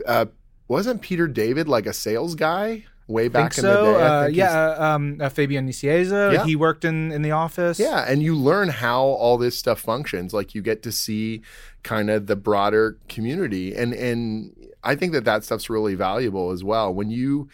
uh, wasn't Peter David like a sales guy way back in the day? I Uh, yeah, uh, um, uh, Fabian Nicieza. Yeah. He worked in, in the office. Yeah, and you learn how all this stuff functions. Like you get to see kind of the broader community, and and I think that that stuff's really valuable as well. When you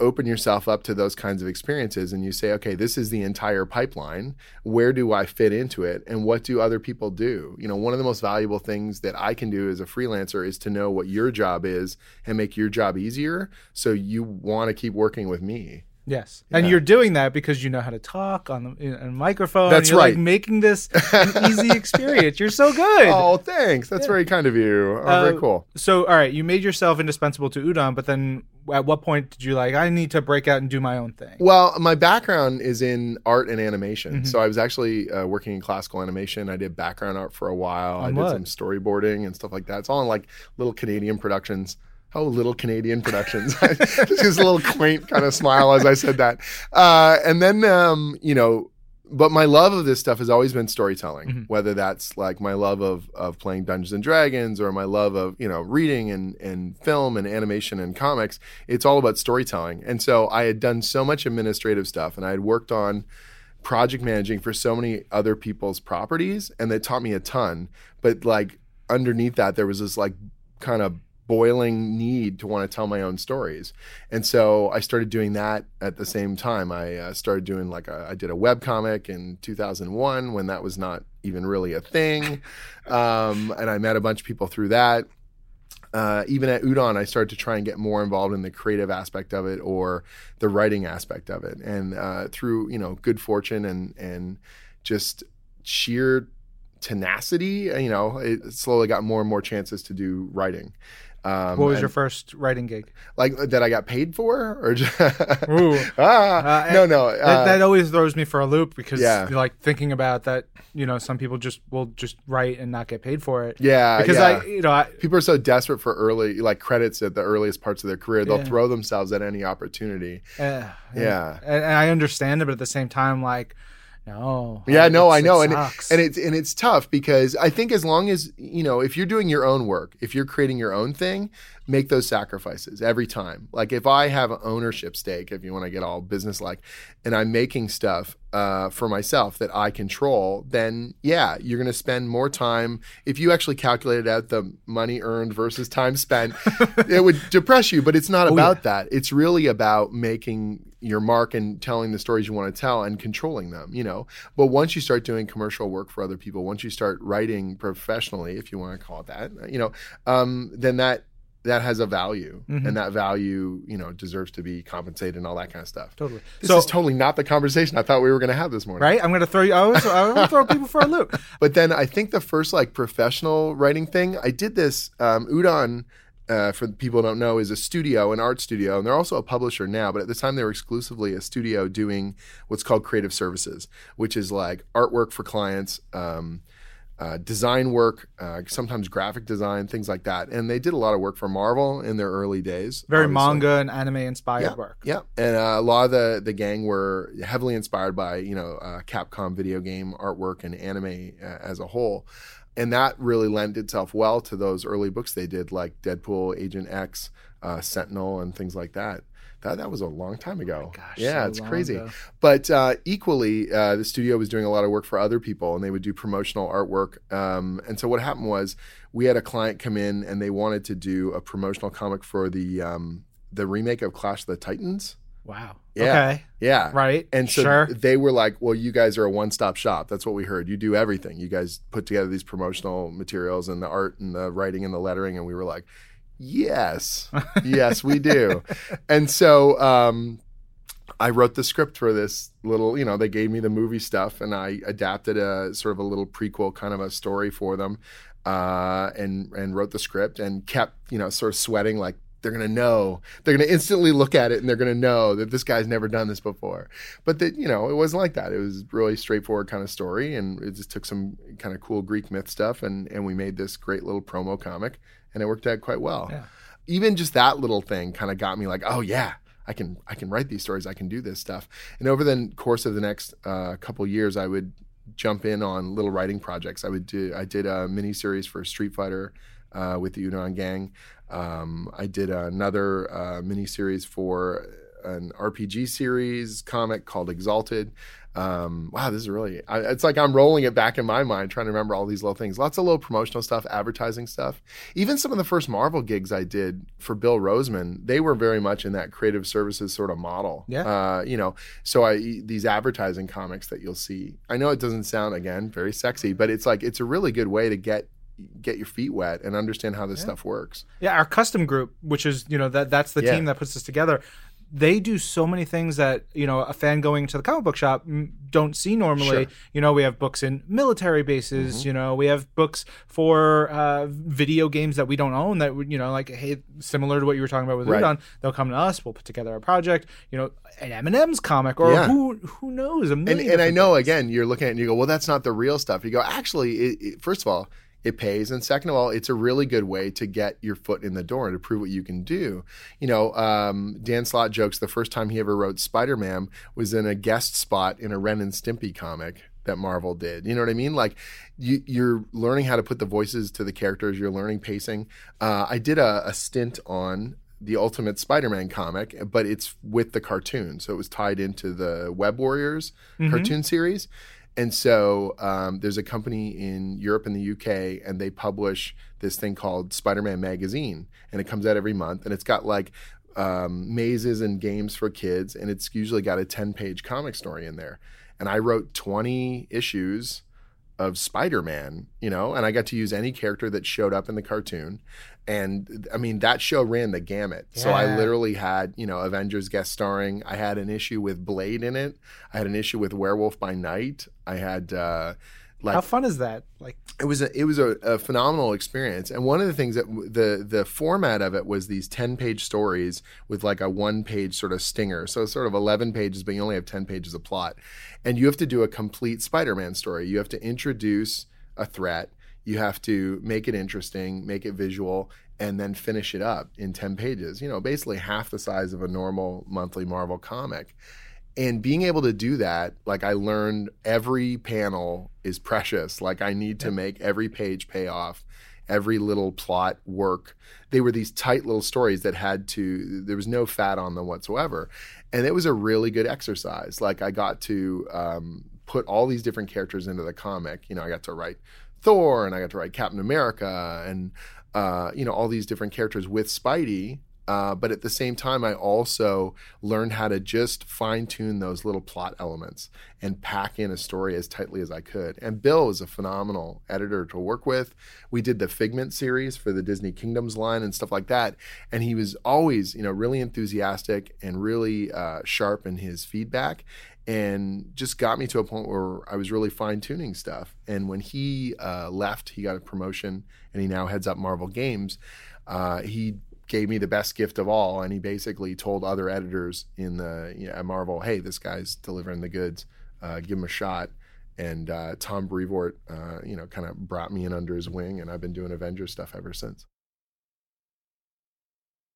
open yourself up to those kinds of experiences and you say, okay, this is the entire pipeline. Where do I fit into it? And what do other people do? You know, one of the most valuable things that I can do as a freelancer is to know what your job is and make your job easier. So you want to keep working with me. Yes, and Yeah. you're doing that because you know how to talk on the in, on a microphone. That's you're, Like, right. making this an easy experience. You're so good. Oh, thanks. That's very kind of you. Oh, Uh, very cool. So, all right, you made yourself indispensable to Udon, but then at what point did you like? I need to break out and do my own thing. Well, my background is in art and animation. Mm-hmm. So I was actually uh, working in classical animation. I did background art for a while. I On did what? some storyboarding and stuff like that. It's all in like little Canadian productions. Oh, little Canadian productions. Just a little quaint kind of smile as I said that. Uh, and then, um, you know, but my love of this stuff has always been storytelling, Mm-hmm. whether that's like my love of of playing Dungeons and Dragons or my love of you know reading and and film and animation and comics. It's all about storytelling, and so I had done so much administrative stuff, and I had worked on project managing for so many other people's properties, and that taught me a ton. But like underneath that, there was this like kind of boiling need to want to tell my own stories. And so I started doing that at the same time. I uh, started doing like a, I did a web comic in 2001 when that was not even really a thing. Um, and I met a bunch of people through that. Uh, even at Udon, I started to try and get more involved in the creative aspect of it or the writing aspect of it. And uh, through you know good fortune and and just sheer tenacity, you know, it slowly got more and more chances to do writing. Um, What was and- your first writing gig? like that I got paid for or just Ooh. ah, Uh, no no that, uh, that always throws me for a loop because Yeah. like thinking about that, you know, some people just will just write and not get paid for it. yeah Because yeah. I, you know, I, people are so desperate for early like credits at the earliest parts of their career they'll Yeah. throw themselves at any opportunity uh, Yeah. and, and I understand it, but at the same time, like, no, Yeah, no, I know, it and sucks. and it's and it's tough because I think as long as you know, if you're doing your own work, if you're creating your own thing, make those sacrifices every time. Like if I have an ownership stake, if you want to get all business like, and I'm making stuff uh, for myself that I control, then yeah, you're going to spend more time. If you actually calculated out the money earned versus time spent, it would depress you. But it's Oh, not about that. It's really about making your mark and telling the stories you want to tell and controlling them. You know, but once you start doing commercial work for other people, once you start writing professionally, if you want to call it that, you know, um, then that that has a value, Mm-hmm. and that value, you know, deserves to be compensated and all that kind of stuff. totally. This so, is totally not the conversation I thought we were going to have this morning. right? I'm gonna throw you. I always, I always throw people for a loop. But then I think the first like professional writing thing, I did this. Um, Udon, uh, for the people who don't know, is a studio, an art studio, and they're also a publisher now. But at the time, they were exclusively a studio doing what's called creative services, which is like artwork for clients. Um, uh, design work, uh, sometimes graphic design, things like that, and they did a lot of work for Marvel in their early days. Very obviously. manga and anime inspired Yeah, work. yeah, and uh, a lot of the the gang were heavily inspired by you know uh, Capcom video game artwork and anime uh, as a whole, and that really lent itself well to those early books they did, like Deadpool, Agent X, uh, Sentinel, and things like that. That that was a long time ago. Oh gosh, yeah, so it's crazy. ago. But uh, equally, uh, the studio was doing a lot of work for other people, and they would do promotional artwork. Um, and so what happened was, we had a client come in, and they wanted to do a promotional comic for the um, the remake of Clash of the Titans. Wow. Yeah. Okay. Yeah. Right. And so sure. they were like, well, you guys are a one stop shop. That's what we heard. You do everything. You guys put together these promotional materials and the art and the writing and the lettering. And we were like, yes, yes, we do. and so um, I wrote the script for this little, you know, they gave me the movie stuff and I adapted a sort of a little prequel kind of a story for them uh, and, and wrote the script and kept, you know, sort of sweating like, they're going to know. They're going to instantly look at it and they're going to know that this guy's never done this before. But that, you know, it wasn't like that. It was really straightforward kind of story and it just took some kind of cool Greek myth stuff and and we made this great little promo comic and it worked out quite well. Yeah. Even just that little thing kind of got me like, "Oh yeah, I can I can write these stories. I can do this stuff." And over the course of the next uh, couple years, I would jump in on little writing projects. I would do I did a mini series for Street Fighter uh, with the Udon Gang. Um, I did another uh, mini series for an RPG series comic called Exalted. Um, wow, this is really, I, it's like I'm rolling it back in my mind, trying to remember all these little things. Lots of little promotional stuff, advertising stuff. Even some of the first Marvel gigs I did for Bill Rosemann, they were very much in that creative services sort of model. Yeah. Uh, you know, so I, these advertising comics that you'll see, I know it doesn't sound, again, very sexy, but it's like, it's a really good way to get, get your feet wet and understand how this stuff works. Yeah, our custom group, which is you know that that's the Yeah. team that puts this together. They do so many things that you know a fan going to the comic book shop don't see normally. Sure. You know, we have books in military bases. Mm-hmm. You know, we have books for uh, video games that we don't own. That you know, like hey, similar to what you were talking about with Right. Udon, they'll come to us. We'll put together a project. You know, an M and M's comic, or Yeah. who who knows a and, and I know things. again, you're looking at it and you go, well, that's not the real stuff. You go, actually, it, it, first of all, it pays, and second of all, it's a really good way to get your foot in the door and to prove what you can do. You know, um, Dan Slott jokes the first time he ever wrote Spider Man was in a guest spot in a Ren and Stimpy comic that Marvel did. You know what I mean? Like you, you're learning how to put the voices to the characters. You're learning pacing. Uh, I did a, a stint on the Ultimate Spider-Man comic, but it's with the cartoon, so it was tied into the Web Warriors cartoon series. And so um, there's a company in Europe and the UK, and they publish this thing called Spider-Man Magazine, and it comes out every month, and it's got like um, mazes and games for kids, and it's usually got a 10-page comic story in there. And I wrote 20 issues of Spider-Man, you know, and I got to use any character that showed up in the cartoon. And I mean, that show ran the gamut. So I literally had, you know, Avengers guest starring. I had an issue with Blade in it. I had an issue with Werewolf by Night. I had uh like How fun is that? Like, it was a it was a, a phenomenal experience. And one of the things that w- the the format of it was these 10 page stories with like a one page sort of stinger. So sort of 11 pages but you only have 10 pages of plot. And you have to do a complete spider-man story. You have to introduce a threat. You have to make it interesting make it visual and then finish it up in 10 pages. You know basically half the size of a normal monthly marvel comic and being able to do that like i learned every panel is precious. Like i need to make every page pay off every little plot work. They were these tight little stories that had to there was no fat on them whatsoever. And it was a really good exercise. Like i got to um, put all these different characters into the comic. You know i got to write thor and i got to write captain america and uh, you know all these different characters with spidey uh, but at the same time, I also learned how to just fine tune those little plot elements and pack in a story as tightly as I could. And Bill was a phenomenal editor to work with. We did the Figment series for the Disney Kingdoms line and stuff like that. And he was always, you know, really enthusiastic and really uh, sharp in his feedback and just got me to a point where I was really fine tuning stuff. And when he uh, left, he got a promotion and he now heads up Marvel Games. Uh, he gave me the best gift of all, and he basically told other editors in the you know, at Marvel, "Hey, this guy's delivering the goods. Uh, give him a shot." And uh, Tom Brevoort, uh, you know, kind of brought me in under his wing, and I've been doing Avengers stuff ever since.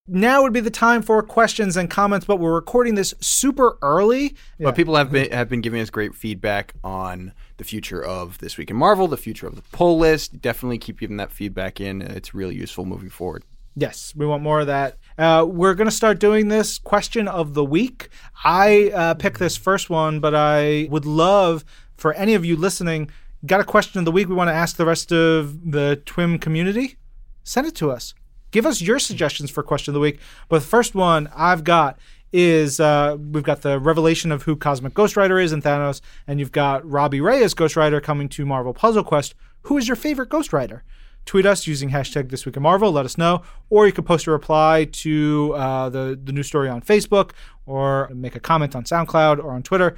now would be the time for questions and comments, but we're recording this super early. But people have been have been giving us great feedback on the future of this week in Marvel, the future of the pull list. Definitely keep giving that feedback in. It's really useful moving forward. Yes, we want more of that. Uh, we're going to start doing this question of the week. I uh, picked this first one, but I would love for any of you listening, got a question of the week we want to ask the rest of the TWIM community? Send it to us. Give us your suggestions for question of the week. But the first one I've got is uh, we've got the revelation of who Cosmic Ghost Rider is in Thanos, and you've got Robbie Ray as Ghost Rider coming to Marvel Puzzle Quest. Who is your favorite Ghost Rider? Tweet us using hashtag This Week in Marvel. Let us know, or you can post a reply to uh, the the news story on Facebook, or make a comment on SoundCloud or on Twitter.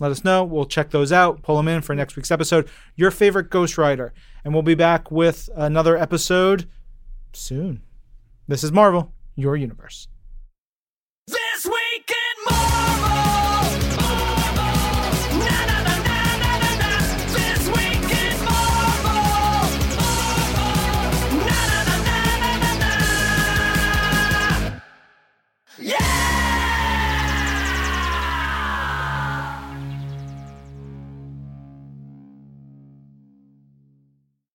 Let us know. We'll check those out. Pull them in for next week's episode. Your favorite Ghost Rider, and we'll be back with another episode soon. This is Marvel, your universe.